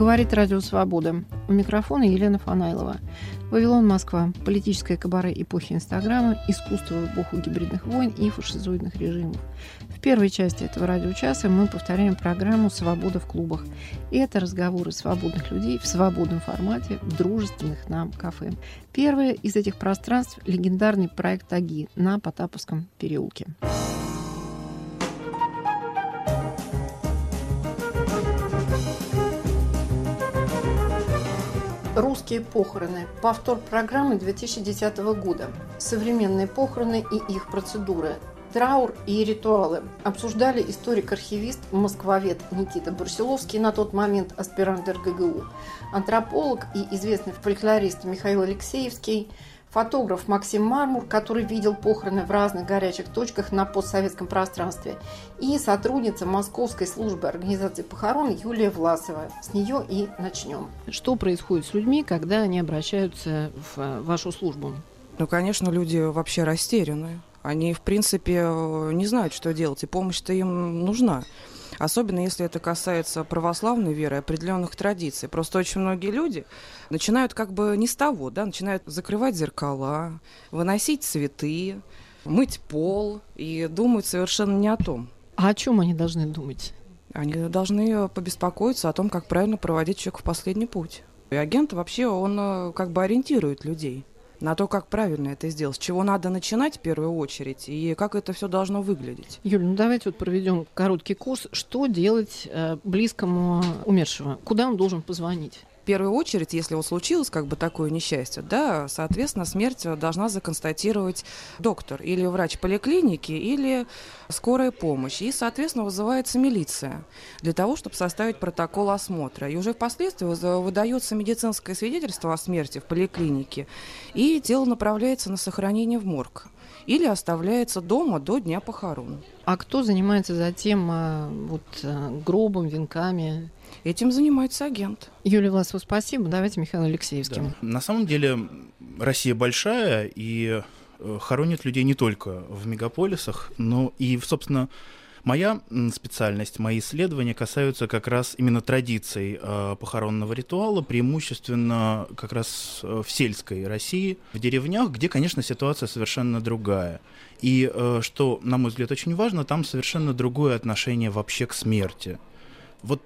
Говорит Радио Свобода. У микрофона Елена Фанайлова. Вавилон, Москва. Политическая кабаре эпохи Инстаграма, искусство в эпоху гибридных войн и фашизоидных режимов. В первой части этого радиочаса мы повторяем программу «Свобода в клубах». И это разговоры свободных людей в свободном формате в дружественных нам кафе. Первое из этих пространств – легендарный проект «Аги» на Потаповском переулке. «Русские похороны». Повтор программы 2010 года. Современные похороны и их процедуры. Траур и ритуалы. Обсуждали историк-архивист, москвовед Никита Барселовский, на тот момент аспирант РГГУ, антрополог и известный фольклорист Михаил Алексеевский – фотограф Максим Мармур, который видел похороны в разных горячих точках на постсоветском пространстве, и сотрудница Московской службы организации похорон Юлия Власова. С нее и начнем. Что происходит с людьми, когда они обращаются в вашу службу? Ну, конечно, люди вообще растеряны. Они, в принципе, не знают, что делать, и помощь-то им нужна. Особенно если это касается православной веры, определенных традиций. Просто очень многие люди начинают как бы не с того, да, начинают закрывать зеркала, выносить цветы, мыть пол и думают совершенно не о том. А о чем они должны думать? Они должны побеспокоиться о том, как правильно проводить человека в последний путь. И агент вообще, он э, как бы ориентирует людей на то, как правильно это сделать, с чего надо начинать в первую очередь и как это все должно выглядеть. Юля, ну давайте вот проведем короткий курс. Что делать э, близкому умершего? Куда он должен позвонить? Первую очередь, если вот случилось как бы такое несчастье, да, соответственно, смерть должна законстатировать доктор или врач поликлиники, или скорая помощь. И, соответственно, вызывается милиция для того, чтобы составить протокол осмотра. И уже впоследствии выдается медицинское свидетельство о смерти в поликлинике, и тело направляется на сохранение в морг или оставляется дома до дня похорон. А кто занимается затем а, вот, э, гробом, венками? Этим занимается агент. Юлия Власова, спасибо. Давайте Михаил Алексеевским. Да. На самом деле Россия большая и э, хоронят людей не только в мегаполисах, но и, собственно, Моя специальность, мои исследования касаются как раз именно традиций э, похоронного ритуала, преимущественно как раз э, в сельской России, в деревнях, где, конечно, ситуация совершенно другая. И э, что, на мой взгляд, очень важно, там совершенно другое отношение вообще к смерти. Вот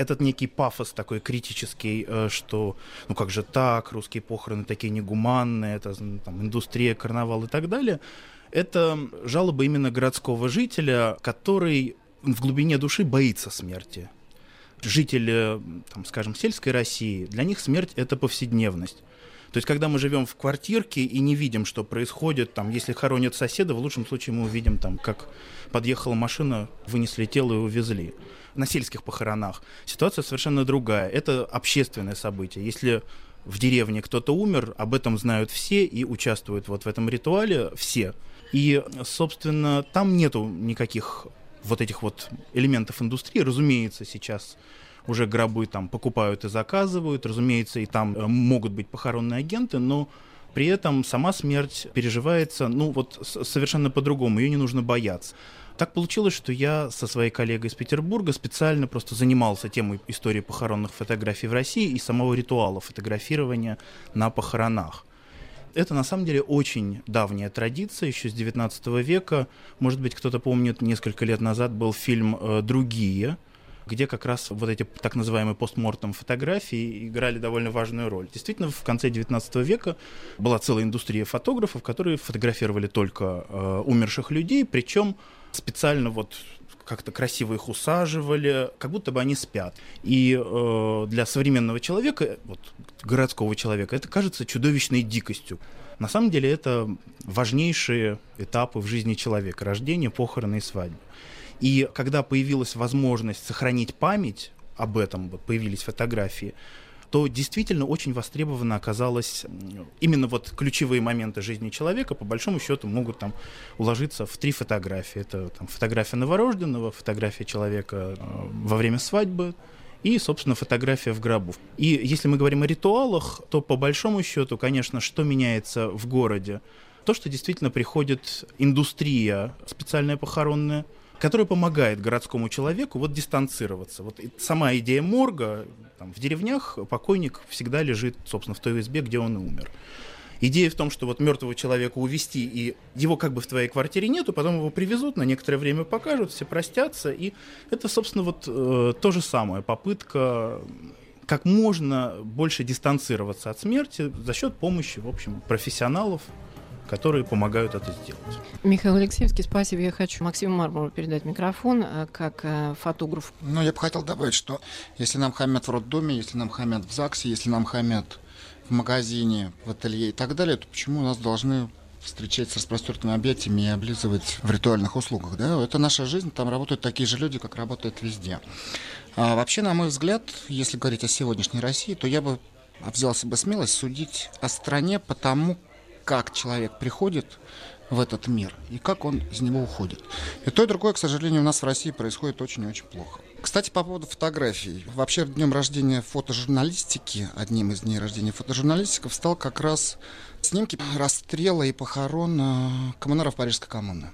этот некий пафос такой критический, э, что ну как же так, русские похороны такие негуманные, это там, индустрия, карнавал и так далее, это жалоба именно городского жителя, который в глубине души боится смерти. Жители, там, скажем, сельской России, для них смерть – это повседневность. То есть, когда мы живем в квартирке и не видим, что происходит, там, если хоронят соседа, в лучшем случае мы увидим, там, как подъехала машина, вынесли тело и увезли на сельских похоронах ситуация совершенно другая. Это общественное событие. Если в деревне кто-то умер, об этом знают все и участвуют вот в этом ритуале все. И, собственно, там нету никаких вот этих вот элементов индустрии. Разумеется, сейчас уже гробы там покупают и заказывают, разумеется, и там э, могут быть похоронные агенты, но при этом сама смерть переживается, ну вот совершенно по-другому, ее не нужно бояться. Так получилось, что я со своей коллегой из Петербурга специально просто занимался темой истории похоронных фотографий в России и самого ритуала фотографирования на похоронах. Это на самом деле очень давняя традиция, еще с 19 века. Может быть, кто-то помнит, несколько лет назад был фильм э, «Другие», где как раз вот эти так называемые постмортом фотографии играли довольно важную роль. Действительно, в конце 19 века была целая индустрия фотографов, которые фотографировали только э, умерших людей, причем специально вот как-то красиво их усаживали, как будто бы они спят. И э, для современного человека, вот, городского человека, это кажется чудовищной дикостью. На самом деле это важнейшие этапы в жизни человека – рождение, похороны и свадьба. И когда появилась возможность сохранить память об этом, вот появились фотографии, то действительно очень востребовано оказалось именно вот ключевые моменты жизни человека, по большому счету, могут там уложиться в три фотографии. Это там, фотография новорожденного, фотография человека э, во время свадьбы, и, собственно, фотография в гробу. И если мы говорим о ритуалах, то по большому счету, конечно, что меняется в городе? То, что действительно приходит индустрия специальная похоронная, которая помогает городскому человеку вот дистанцироваться. Вот сама идея морга, там, в деревнях покойник всегда лежит, собственно, в той избе, где он и умер. Идея в том, что вот мертвого человека увести и его как бы в твоей квартире нету, потом его привезут, на некоторое время покажут, все простятся, и это, собственно, вот э, то же самое, попытка как можно больше дистанцироваться от смерти за счет помощи, в общем, профессионалов, которые помогают это сделать. Михаил Алексеевский, спасибо. Я хочу Максиму Мармуру передать микрофон э, как э, фотограф. Ну, я бы хотел добавить, что если нам хамят в роддоме, если нам хамят в ЗАГСе, если нам хамят в магазине, в ателье и так далее, то почему у нас должны встречать с распростертыми объятиями и облизывать в ритуальных услугах. Да? Это наша жизнь, там работают такие же люди, как работают везде. А вообще, на мой взгляд, если говорить о сегодняшней России, то я бы взялся бы смелость судить о стране по тому, как человек приходит в этот мир и как он из него уходит. И то, и другое, к сожалению, у нас в России происходит очень-очень плохо. Кстати, по поводу фотографий. Вообще, днем рождения фотожурналистики, одним из дней рождения фотожурналистиков, стал как раз снимки расстрела и похорон коммунаров Парижской коммуны.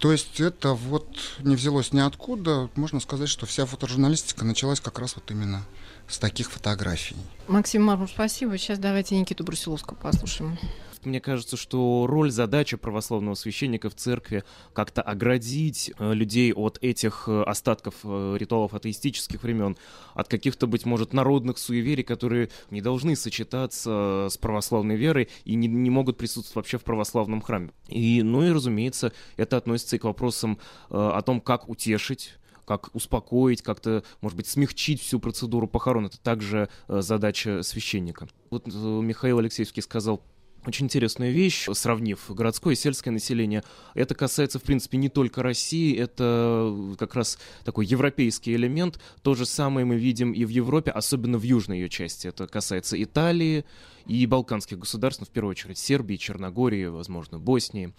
То есть это вот не взялось ниоткуда. Можно сказать, что вся фотожурналистика началась как раз вот именно с таких фотографий. Максим Мармур, спасибо. Сейчас давайте Никиту Брусиловского послушаем. Мне кажется, что роль, задача православного священника в церкви как-то оградить э, людей от этих э, остатков э, ритуалов атеистических времен, от каких-то, быть может, народных суеверий, которые не должны сочетаться с православной верой и не, не могут присутствовать вообще в православном храме. И, ну и, разумеется, это относится и к вопросам о том, как утешить как успокоить, как-то, может быть, смягчить всю процедуру похорон. Это также задача священника. Вот Михаил Алексеевский сказал очень интересную вещь, сравнив городское и сельское население. Это касается, в принципе, не только России, это как раз такой европейский элемент. То же самое мы видим и в Европе, особенно в южной ее части. Это касается Италии и балканских государств, ну, в первую очередь Сербии, Черногории, возможно, Боснии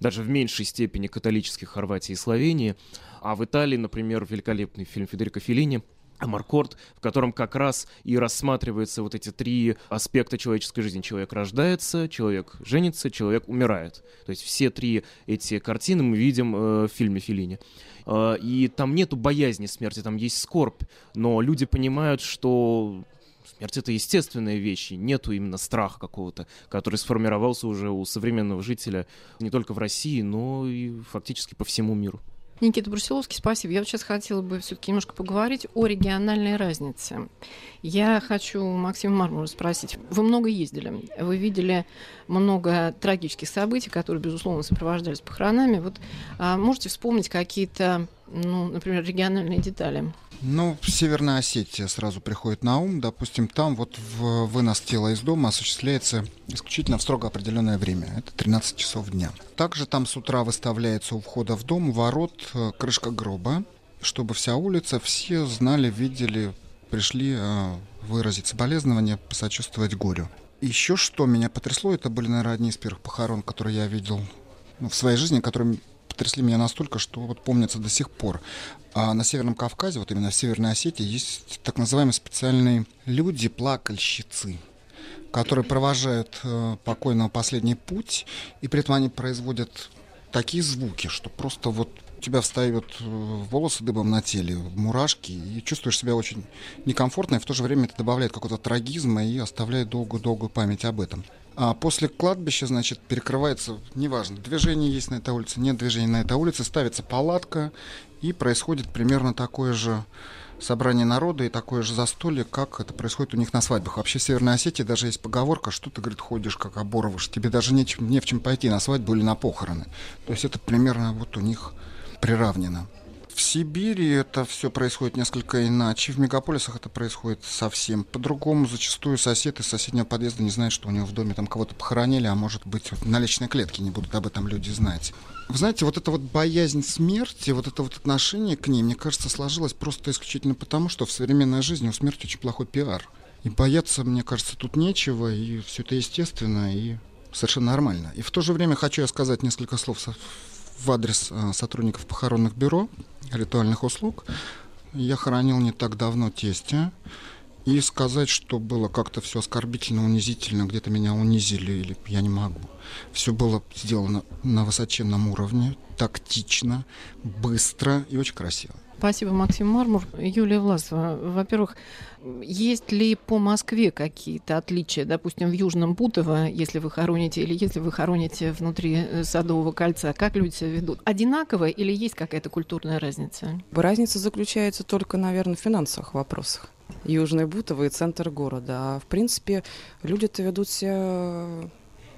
даже в меньшей степени католических Хорватии и Словении. А в Италии, например, великолепный фильм Федерико Феллини Амаркорд, в котором как раз и рассматриваются вот эти три аспекта человеческой жизни. Человек рождается, человек женится, человек умирает. То есть все три эти картины мы видим э, в фильме Филини. Э, и там нету боязни смерти, там есть скорбь, но люди понимают, что Смерть это естественная вещь, и нету именно страха какого-то, который сформировался уже у современного жителя не только в России, но и фактически по всему миру. Никита Брусиловский, спасибо. Я вот сейчас хотела бы все-таки немножко поговорить о региональной разнице. Я хочу Максима Мармура спросить. Вы много ездили, вы видели много трагических событий, которые, безусловно, сопровождались похоронами. Вот а можете вспомнить какие-то, ну, например, региональные детали? Ну, Северная Осетия сразу приходит на ум. Допустим, там вот в вынос тела из дома осуществляется исключительно в строго определенное время. Это 13 часов дня. Также там с утра выставляется у входа в дом ворот э, крышка гроба, чтобы вся улица, все знали, видели, пришли э, выразить соболезнования, посочувствовать горю. Еще что меня потрясло, это были, наверное, одни из первых похорон, которые я видел ну, в своей жизни, которые потрясли меня настолько, что вот помнится до сих пор. А на Северном Кавказе, вот именно в Северной Осетии, есть так называемые специальные люди-плакальщицы, которые провожают э, покойного последний путь, и при этом они производят такие звуки, что просто вот тебя встают э, волосы дыбом на теле, мурашки, и чувствуешь себя очень некомфортно, и в то же время это добавляет какого-то трагизма и оставляет долгую-долгую память об этом. А после кладбища, значит, перекрывается, неважно, движение есть на этой улице, нет движения на этой улице, ставится палатка, и происходит примерно такое же собрание народа и такое же застолье, как это происходит у них на свадьбах. Вообще в Северной Осетии даже есть поговорка, что ты, говорит, ходишь как оборовыш, тебе даже не, не в чем пойти на свадьбу или на похороны. То есть это примерно вот у них приравнено. Сибири это все происходит несколько иначе. В мегаполисах это происходит совсем по-другому. Зачастую сосед из соседнего подъезда не знает, что у него в доме там кого-то похоронили, а может быть на личной клетке не будут об этом люди знать. Вы знаете, вот эта вот боязнь смерти, вот это вот отношение к ней, мне кажется, сложилось просто исключительно потому, что в современной жизни у смерти очень плохой пиар. И бояться, мне кажется, тут нечего, и все это естественно, и совершенно нормально. И в то же время хочу я сказать несколько слов в адрес э, сотрудников похоронных бюро, ритуальных услуг. Я хоронил не так давно тестя, И сказать, что было как-то все оскорбительно, унизительно, где-то меня унизили, или я не могу. Все было сделано на высоченном уровне, тактично, быстро и очень красиво. Спасибо, Максим Мармур. Юлия Власова, во-первых, есть ли по Москве какие-то отличия, допустим, в Южном Бутово, если вы хороните, или если вы хороните внутри э, Садового кольца, как люди себя ведут? Одинаково или есть какая-то культурная разница? Разница заключается только, наверное, в финансовых вопросах. Южный Бутово и центр города. А в принципе, люди-то ведут себя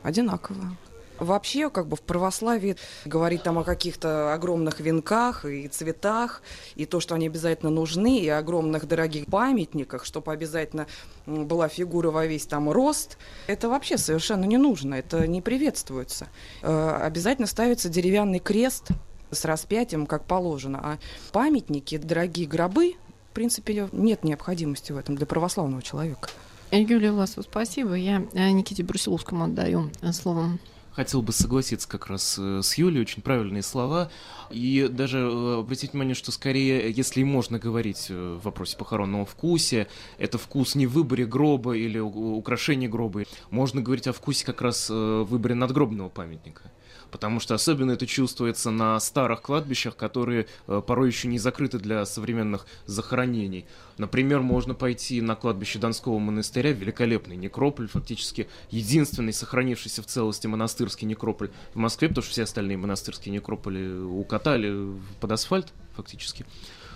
одинаково. Вообще, как бы в православии говорить там о каких-то огромных венках и цветах, и то, что они обязательно нужны, и огромных дорогих памятниках, чтобы обязательно была фигура во весь там рост, это вообще совершенно не нужно, это не приветствуется. Э, обязательно ставится деревянный крест с распятием, как положено. А памятники, дорогие гробы, в принципе, нет необходимости в этом для православного человека. Юлия Власова, спасибо. Я э, Никите Брусиловскому отдаю словом хотел бы согласиться как раз э, с Юлей, очень правильные слова. И даже э, обратить внимание, что скорее, если можно говорить э, в вопросе похоронного вкусе, это вкус не в выборе гроба или украшения гроба. Можно говорить о вкусе как раз в выборе надгробного памятника потому что особенно это чувствуется на старых кладбищах, которые э, порой еще не закрыты для современных захоронений. Например, можно пойти на кладбище Донского монастыря, великолепный некрополь, фактически единственный сохранившийся в целости монастырский некрополь в Москве, потому что все остальные монастырские некрополи укатали под асфальт фактически.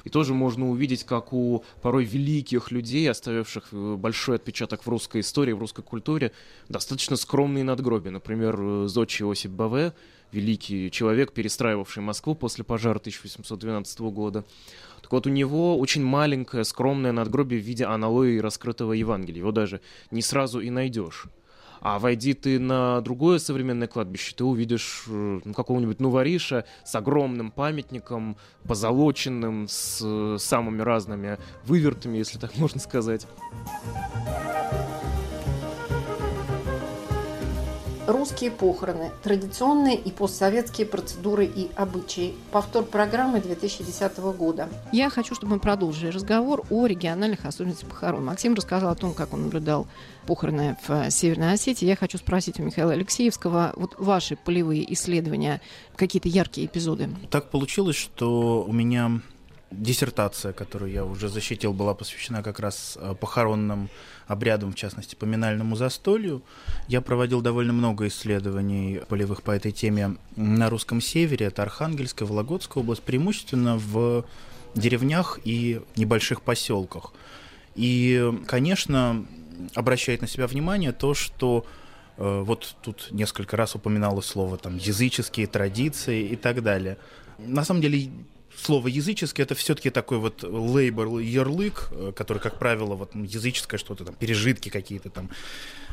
И тоже можно увидеть, как у порой великих людей, оставивших э, большой отпечаток в русской истории, в русской культуре, достаточно скромные надгробия. Например, э, Зодчий Иосиф Баве, великий человек, перестраивавший Москву после пожара 1812 года. Так вот, у него очень маленькое, скромное надгробие в виде аналои раскрытого Евангелия. Его даже не сразу и найдешь. А войди ты на другое современное кладбище, ты увидишь э, ну, какого-нибудь нувариша с огромным памятником, позолоченным, с э, самыми разными вывертами, если так можно сказать. Русские похороны. Традиционные и постсоветские процедуры и обычаи. Повтор программы 2010 года. Я хочу, чтобы мы продолжили разговор о региональных особенностях похорон. Максим рассказал о том, как он наблюдал похороны в э, Северной Осетии. Я хочу спросить у Михаила Алексеевского, вот ваши полевые исследования, какие-то яркие эпизоды. Так получилось, что у меня диссертация, которую я уже защитил, была посвящена как раз э, похоронным обрядам, в частности, поминальному застолью. Я проводил довольно много исследований полевых по этой теме на русском севере, это Архангельская, Вологодская область, преимущественно в деревнях и небольших поселках. И, конечно, обращает на себя внимание то, что э, вот тут несколько раз упоминалось слово там языческие традиции и так далее. На самом деле слово языческий это все-таки такой вот лейбл, ярлык, э, который, как правило, вот языческое что-то там, пережитки какие-то там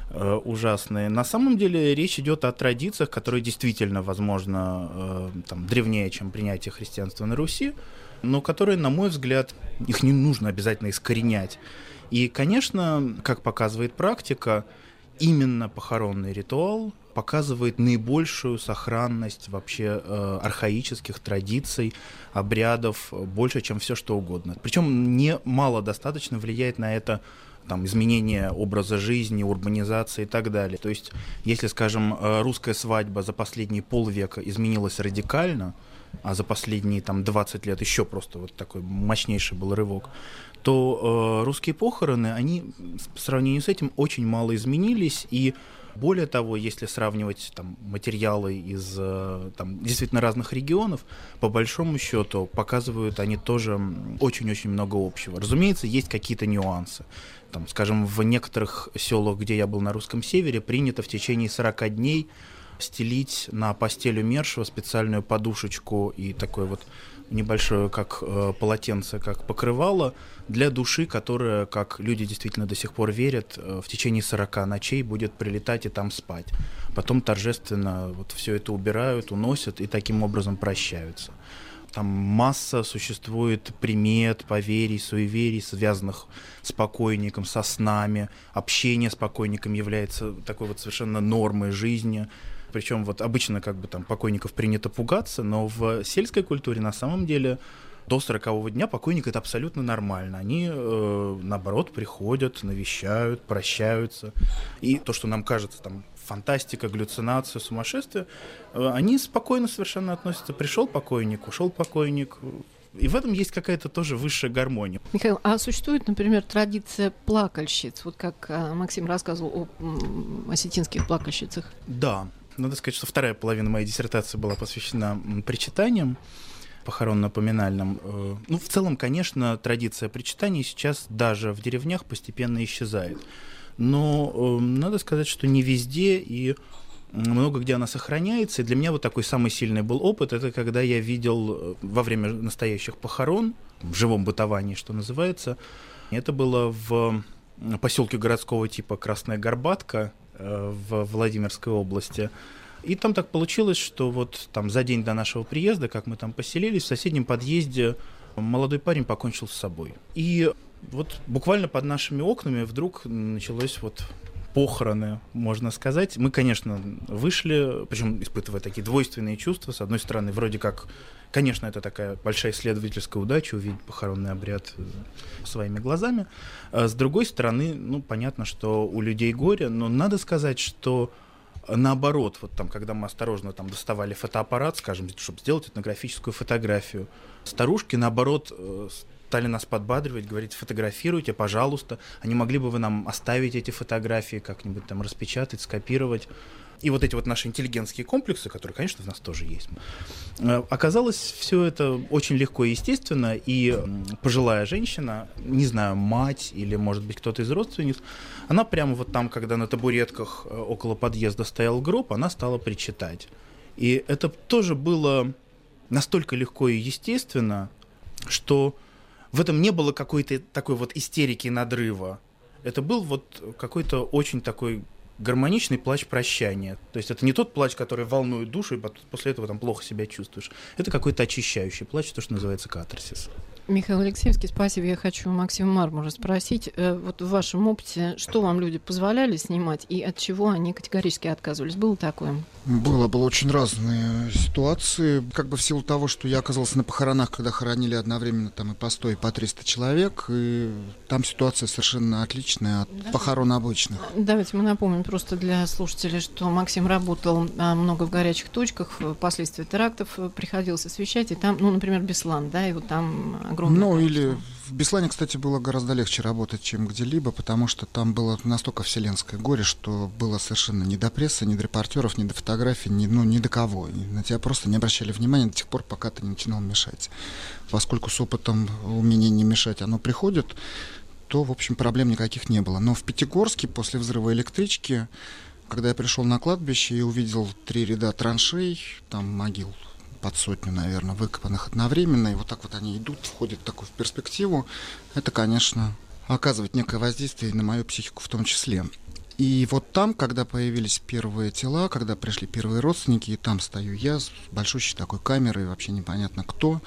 э, ужасные. На самом деле речь идет о традициях, которые действительно, возможно, э, там, древнее, чем принятие христианства на Руси, но которые, на мой взгляд, их не нужно обязательно искоренять. И, конечно, как показывает практика, именно похоронный ритуал показывает наибольшую сохранность вообще э, архаических традиций, обрядов, больше, чем все что угодно. Причем не мало достаточно влияет на это там, изменение образа жизни, урбанизация и так далее. То есть, если, скажем, э, русская свадьба за последние полвека изменилась радикально, а за последние там 20 лет еще просто вот такой мощнейший был рывок, то э, русские похороны, они по сравнению с этим очень мало изменились, и более того, если сравнивать там, материалы из э, там, действительно разных регионов, по большому счету показывают они тоже очень-очень много общего. Разумеется, есть какие-то нюансы. Там, скажем, в некоторых селах, где я был на русском севере, принято в течение 40 дней стелить на постель умершего специальную подушечку и такой вот небольшое, как э, полотенце, как покрывало для души, которая, как люди действительно до сих пор верят, э, в течение 40 ночей будет прилетать и там спать. Потом торжественно вот все это убирают, уносят и таким образом прощаются. Там масса существует примет, поверий, суеверий, связанных с покойником, со снами. Общение с покойником является такой вот совершенно нормой жизни причем вот обычно как бы там покойников принято пугаться, но в сельской культуре на самом деле до 40 дня покойник это абсолютно нормально. Они, э, наоборот, приходят, навещают, прощаются. И то, что нам кажется там фантастика, галлюцинация, сумасшествие, э, они спокойно совершенно относятся. Пришел покойник, ушел покойник, и в этом есть какая-то тоже высшая гармония. Михаил, а существует, например, традиция плакальщиц, вот как а, Максим рассказывал о осетинских плакальщицах? Да, надо сказать, что вторая половина моей диссертации была посвящена причитаниям похоронно-поминальным. Э, ну, в целом, конечно, традиция причитаний сейчас даже в деревнях постепенно исчезает. Но э, надо сказать, что не везде и много где она сохраняется. И для меня вот такой самый сильный был опыт, это когда я видел э, во время настоящих похорон, в живом бытовании, что называется, это было в поселке городского типа Красная Горбатка в Владимирской области. И там так получилось, что вот там за день до нашего приезда, как мы там поселились, в соседнем подъезде молодой парень покончил с собой. И вот буквально под нашими окнами вдруг началось вот похороны, можно сказать. Мы, конечно, вышли, причем испытывая такие двойственные чувства. С одной стороны, вроде как, конечно, это такая большая исследовательская удача увидеть похоронный обряд э, своими глазами. А с другой стороны, ну, понятно, что у людей горе, но надо сказать, что наоборот, вот там, когда мы осторожно там доставали фотоаппарат, скажем, чтобы сделать этнографическую фотографию, старушки, наоборот, э, стали нас подбадривать, говорить, фотографируйте, пожалуйста. Они могли бы вы нам оставить эти фотографии, как-нибудь там распечатать, скопировать. И вот эти вот наши интеллигентские комплексы, которые, конечно, в нас тоже есть. Э, оказалось все это очень легко и естественно, и пожилая женщина, не знаю, мать или, может быть, кто-то из родственниц, она прямо вот там, когда на табуретках э, около подъезда стоял гроб, она стала причитать. И это тоже было настолько легко и естественно, что в этом не было какой-то такой вот истерики надрыва. Это был вот какой-то очень такой гармоничный плач прощания. То есть это не тот плач, который волнует душу, и после этого там плохо себя чувствуешь. Это какой-то очищающий плач, то, что называется катарсис. Михаил Алексеевский, спасибо. Я хочу Максима Мармура спросить. Э, вот в вашем опыте, что вам люди позволяли снимать и от чего они категорически отказывались? Было такое? Было, было очень разные ситуации. Как бы в силу того, что я оказался на похоронах, когда хоронили одновременно там и по 100, и по 300 человек, и там ситуация совершенно отличная от да. похорон обычных. Давайте мы напомним просто для слушателей, что Максим работал а, много в горячих точках, впоследствии терактов э, приходилось освещать, и там, ну, например, Беслан, да, и вот там огромное Ну, количество. или в Беслане, кстати, было гораздо легче работать, чем где-либо, потому что там было настолько вселенское горе, что было совершенно не до прессы, ни до репортеров, ни до фотографий, ни, ну, ни до кого. На тебя просто не обращали внимания до тех пор, пока ты не начинал мешать. Поскольку с опытом умение не мешать оно приходит, то, в общем, проблем никаких не было. Но в Пятигорске после взрыва электрички, когда я пришел на кладбище и увидел три ряда траншей, там могил под сотню, наверное, выкопанных одновременно, и вот так вот они идут, входят в такую в перспективу, это, конечно, оказывает некое воздействие на мою психику в том числе. И вот там, когда появились первые тела, когда пришли первые родственники, и там стою я с большущей такой камерой, вообще непонятно кто,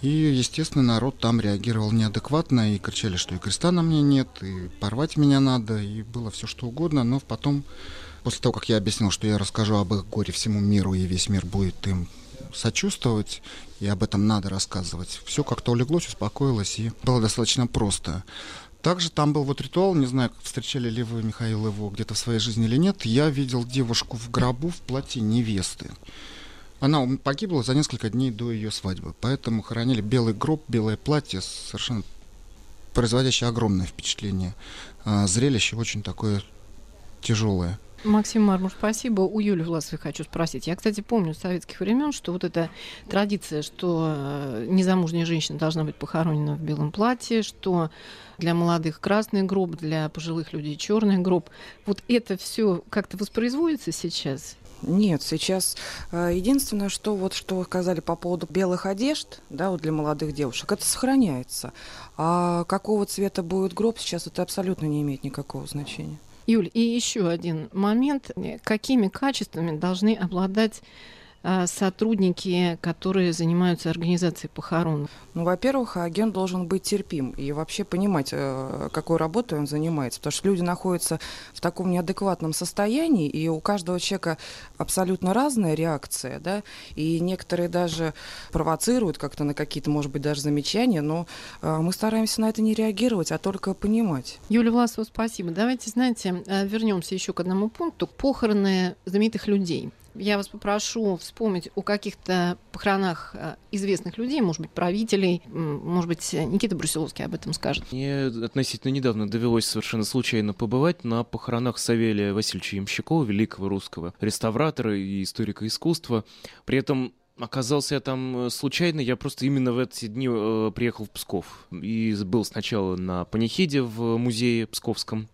и, естественно, народ там реагировал неадекватно и кричали, что и креста на мне нет, и порвать меня надо, и было все что угодно. Но потом, после того, как я объяснил, что я расскажу об их горе всему миру, и весь мир будет им сочувствовать, и об этом надо рассказывать. Все как-то улеглось, успокоилось, и было достаточно просто. Также там был вот ритуал, не знаю, встречали ли вы, Михаил, его где-то в своей жизни или нет. Я видел девушку в гробу в платье невесты. Она погибла за несколько дней до ее свадьбы, поэтому хоронили белый гроб, белое платье, совершенно производящее огромное впечатление. А, зрелище очень такое тяжелое. Максим Мармур, спасибо. У Юли Власовой хочу спросить. Я, кстати, помню с советских времен, что вот эта традиция, что э, незамужняя женщина должна быть похоронена в белом платье, что для молодых красный гроб, для пожилых людей черный гроб. Вот это все как-то воспроизводится сейчас? Нет, сейчас э, единственное, что вот что сказали по поводу белых одежд, да, вот для молодых девушек, это сохраняется. А какого цвета будет гроб сейчас, это абсолютно не имеет никакого значения. Юль, и еще один момент. Какими качествами должны обладать сотрудники, которые занимаются организацией похорон? Ну, во-первых, агент должен быть терпим и вообще понимать, э, какой работой он занимается, потому что люди находятся в таком неадекватном состоянии, и у каждого человека абсолютно разная реакция, да, и некоторые даже провоцируют как-то на какие-то, может быть, даже замечания, но э, мы стараемся на это не реагировать, а только понимать. Юлия Власова, спасибо. Давайте, знаете, э, вернемся еще к одному пункту. Похороны знаменитых людей. Я вас попрошу вспомнить о каких-то похоронах э, известных людей, может быть, правителей, может быть, Никита Брусиловский об этом скажет. Мне относительно недавно довелось совершенно случайно побывать на похоронах Савелия Васильевича Ямщикова, великого русского реставратора и историка искусства. При этом Оказался я там э, случайно, я просто именно в эти дни э, приехал в Псков. И был сначала на панихиде в музее Псковском,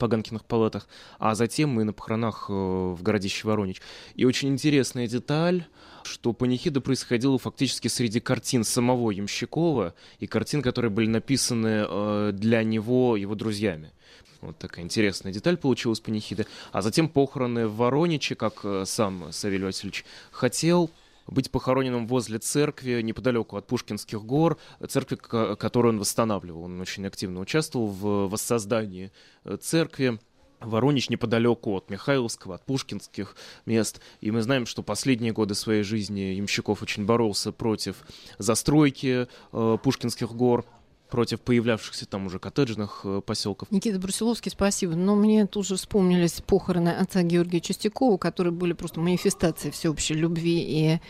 в Паганкиных палатах, а затем мы на похоронах э, в городище Воронеж. И очень интересная деталь, что панихида происходила фактически среди картин самого Ямщикова и картин, которые были написаны э, для него его друзьями. Вот такая интересная деталь получилась панихида. А затем похороны в Ворониче, как э, сам Савелий Васильевич хотел, быть похороненным возле церкви, неподалеку от Пушкинских гор, церкви, которую он восстанавливал. Он очень активно участвовал в воссоздании э, церкви. Воронеж неподалеку от Михайловского, от Пушкинских мест. И мы знаем, что последние годы своей жизни Ямщиков очень боролся против застройки э, Пушкинских гор против появлявшихся там уже коттеджных э, поселков. Никита Брусиловский, спасибо. Но мне тут же вспомнились похороны отца Георгия Чистякова, которые были просто манифестацией всеобщей любви и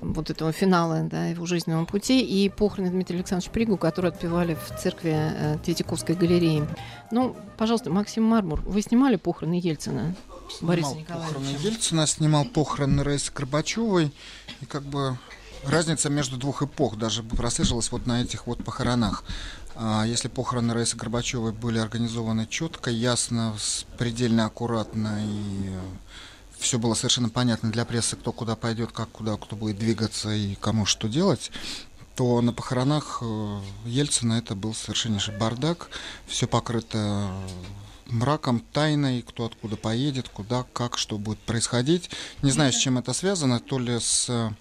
вот этого финала да, его жизненного пути, и похороны Дмитрия Александровича Пригу, которые отпевали в церкви э, Третьяковской галереи. Ну, пожалуйста, Максим Мармур, вы снимали похороны Ельцина? Снимал Бориса Николаевича. похороны Ельцина, снимал похороны Раисы Горбачевой, и как бы разница между двух эпох даже прослеживалась вот на этих вот похоронах. А, если похороны Раисы Горбачевой были организованы четко, ясно, предельно аккуратно и все было совершенно понятно для прессы, кто куда пойдет, как куда, кто будет двигаться и кому что делать, то на похоронах э, Ельцина это был совершеннейший бардак, все покрыто мраком, тайной, кто откуда поедет, куда, как, что будет происходить. Не знаю, с чем это связано, то ли с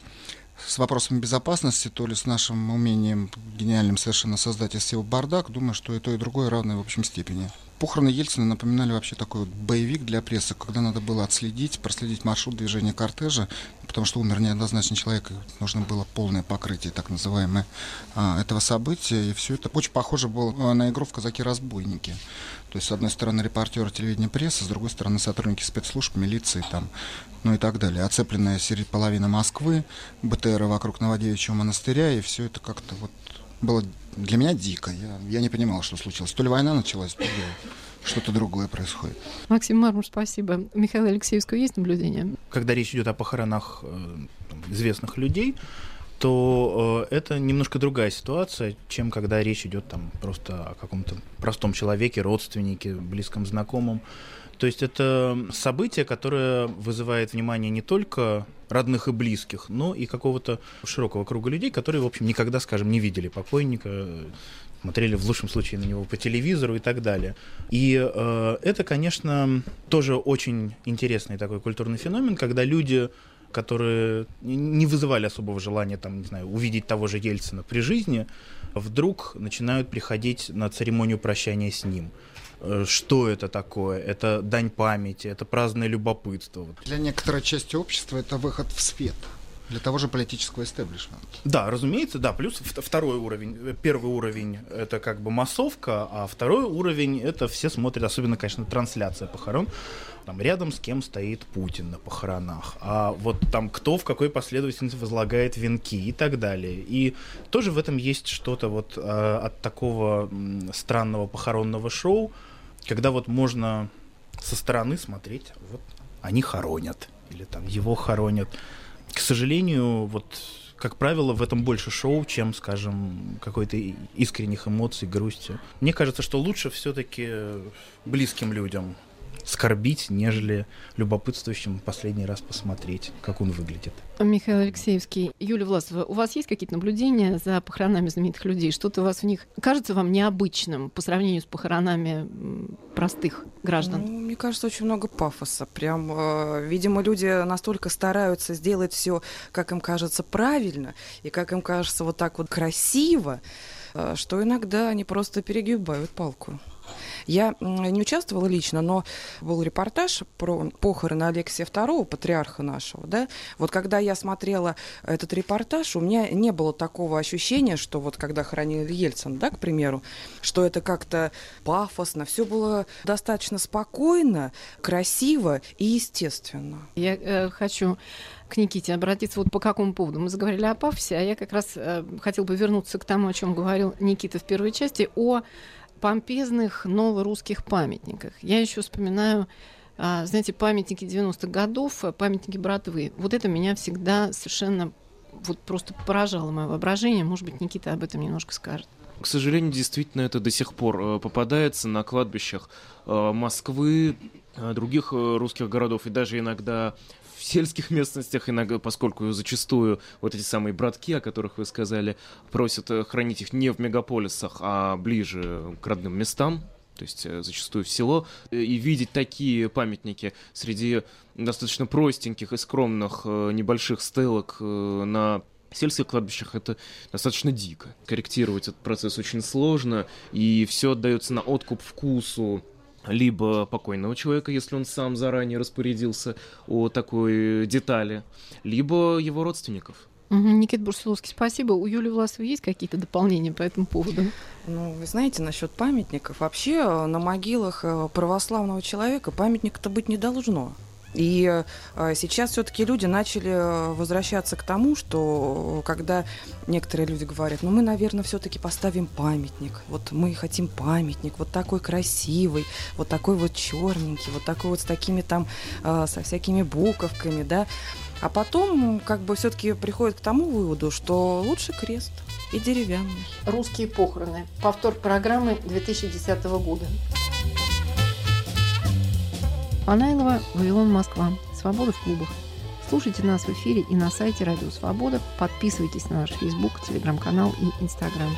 с вопросами безопасности, то ли с нашим умением гениальным совершенно создать из всего бардак, думаю, что и то, и другое равны в общем степени. Похороны Ельцина напоминали вообще такой вот боевик для прессы, когда надо было отследить, проследить маршрут движения кортежа, потому что умер неоднозначный человек, и нужно было полное покрытие, так называемое, а, этого события, и все это очень похоже было а, на игру в «Казаки-разбойники». То есть, с одной стороны, репортеры телевидения прессы, с другой стороны, сотрудники спецслужб, милиции, там, ну и так далее. Оцепленная половина Москвы, БТРы вокруг Новодевичьего монастыря, и все это как-то вот было для меня дико. Я, я не понимал, что случилось. То ли война началась, то ли что-то другое происходит. Максим Мармур, спасибо. Михаил Алексеевского есть наблюдение? Когда речь идет о похоронах э, известных людей, то э, это немножко другая ситуация, чем когда речь идет там просто о каком-то простом человеке, родственнике, близком знакомом. То есть это событие, которое вызывает внимание не только родных и близких, но и какого-то широкого круга людей, которые, в общем, никогда, скажем, не видели покойника, смотрели в лучшем случае на него по телевизору и так далее. И э, это, конечно, тоже очень интересный такой культурный феномен, когда люди которые не вызывали особого желания, там, не знаю, увидеть того же Ельцина при жизни, вдруг начинают приходить на церемонию прощания с ним. Э, что это такое? Это дань памяти, это праздное любопытство. Для некоторой части общества это выход в свет для того же политического истеблишмента. Да, разумеется, да. Плюс второй уровень, э, первый уровень это как бы массовка, а второй уровень это все смотрят, особенно, конечно, трансляция похорон. Там рядом с кем стоит Путин на похоронах, а вот там кто в какой последовательности возлагает венки и так далее. И тоже в этом есть что-то вот э, от такого странного похоронного шоу, когда вот можно со стороны смотреть, вот они хоронят, или там его хоронят. К сожалению, вот как правило, в этом больше шоу, чем, скажем, какой-то искренних эмоций, грусти. Мне кажется, что лучше все-таки близким людям скорбить, нежели любопытствующим последний раз посмотреть, как он выглядит. Михаил Алексеевский, Юлия Власова, у вас есть какие-то наблюдения за похоронами знаменитых людей? Что-то у вас в них кажется вам необычным по сравнению с похоронами простых граждан? Ну, мне кажется, очень много пафоса. Прям, э, видимо, люди настолько стараются сделать все, как им кажется, правильно, и как им кажется вот так вот красиво, э, что иногда они просто перегибают палку. Я не участвовала лично, но был репортаж про похороны Алексия II, патриарха нашего, да. Вот когда я смотрела этот репортаж, у меня не было такого ощущения, что вот когда хоронили Ельцин, да, к примеру, что это как-то пафосно, все было достаточно спокойно, красиво и естественно. Я э, хочу к Никите обратиться вот по какому поводу. Мы заговорили о пафосе, а я как раз э, хотел бы вернуться к тому, о чем говорил Никита в первой части, о помпезных новорусских памятниках. Я еще вспоминаю а, знаете, памятники 90-х годов, памятники Братвы. Вот это меня всегда совершенно вот просто поражало мое воображение. Может быть, Никита об этом немножко скажет. К сожалению, действительно, это до сих пор э, попадается на кладбищах э, Москвы, э, других русских городов и даже иногда в сельских местностях, иногда, поскольку зачастую вот эти самые братки, о которых вы сказали, просят э, хранить их не в мегаполисах, а ближе к родным местам, то есть э, зачастую в село, и видеть такие памятники среди достаточно простеньких и скромных э, небольших стелок на сельских кладбищах это достаточно дико. Корректировать этот процесс очень сложно, и все отдается на откуп вкусу либо покойного человека, если он сам заранее распорядился о такой детали, либо его родственников. Угу, Никита Бурсуловский, спасибо. У Юлии Власовой есть какие-то дополнения по этому поводу? Ну, вы знаете, насчет памятников. Вообще на могилах э, православного человека памятника-то быть не должно. И э, сейчас все-таки люди начали э, возвращаться к тому, что когда некоторые люди говорят, ну мы, наверное, все-таки поставим памятник. Вот мы хотим памятник, вот такой красивый, вот такой вот черненький, вот такой вот с такими там, э, со всякими буковками, да. А потом как бы все-таки приходит к тому выводу, что лучше крест и деревянный. Русские похороны. Повтор программы 2010 года. Панайлова, Вавилон, Москва. Свобода в клубах. Слушайте нас в эфире и на сайте Радио Свобода. Подписывайтесь на наш Facebook, Телеграм-канал и Инстаграм.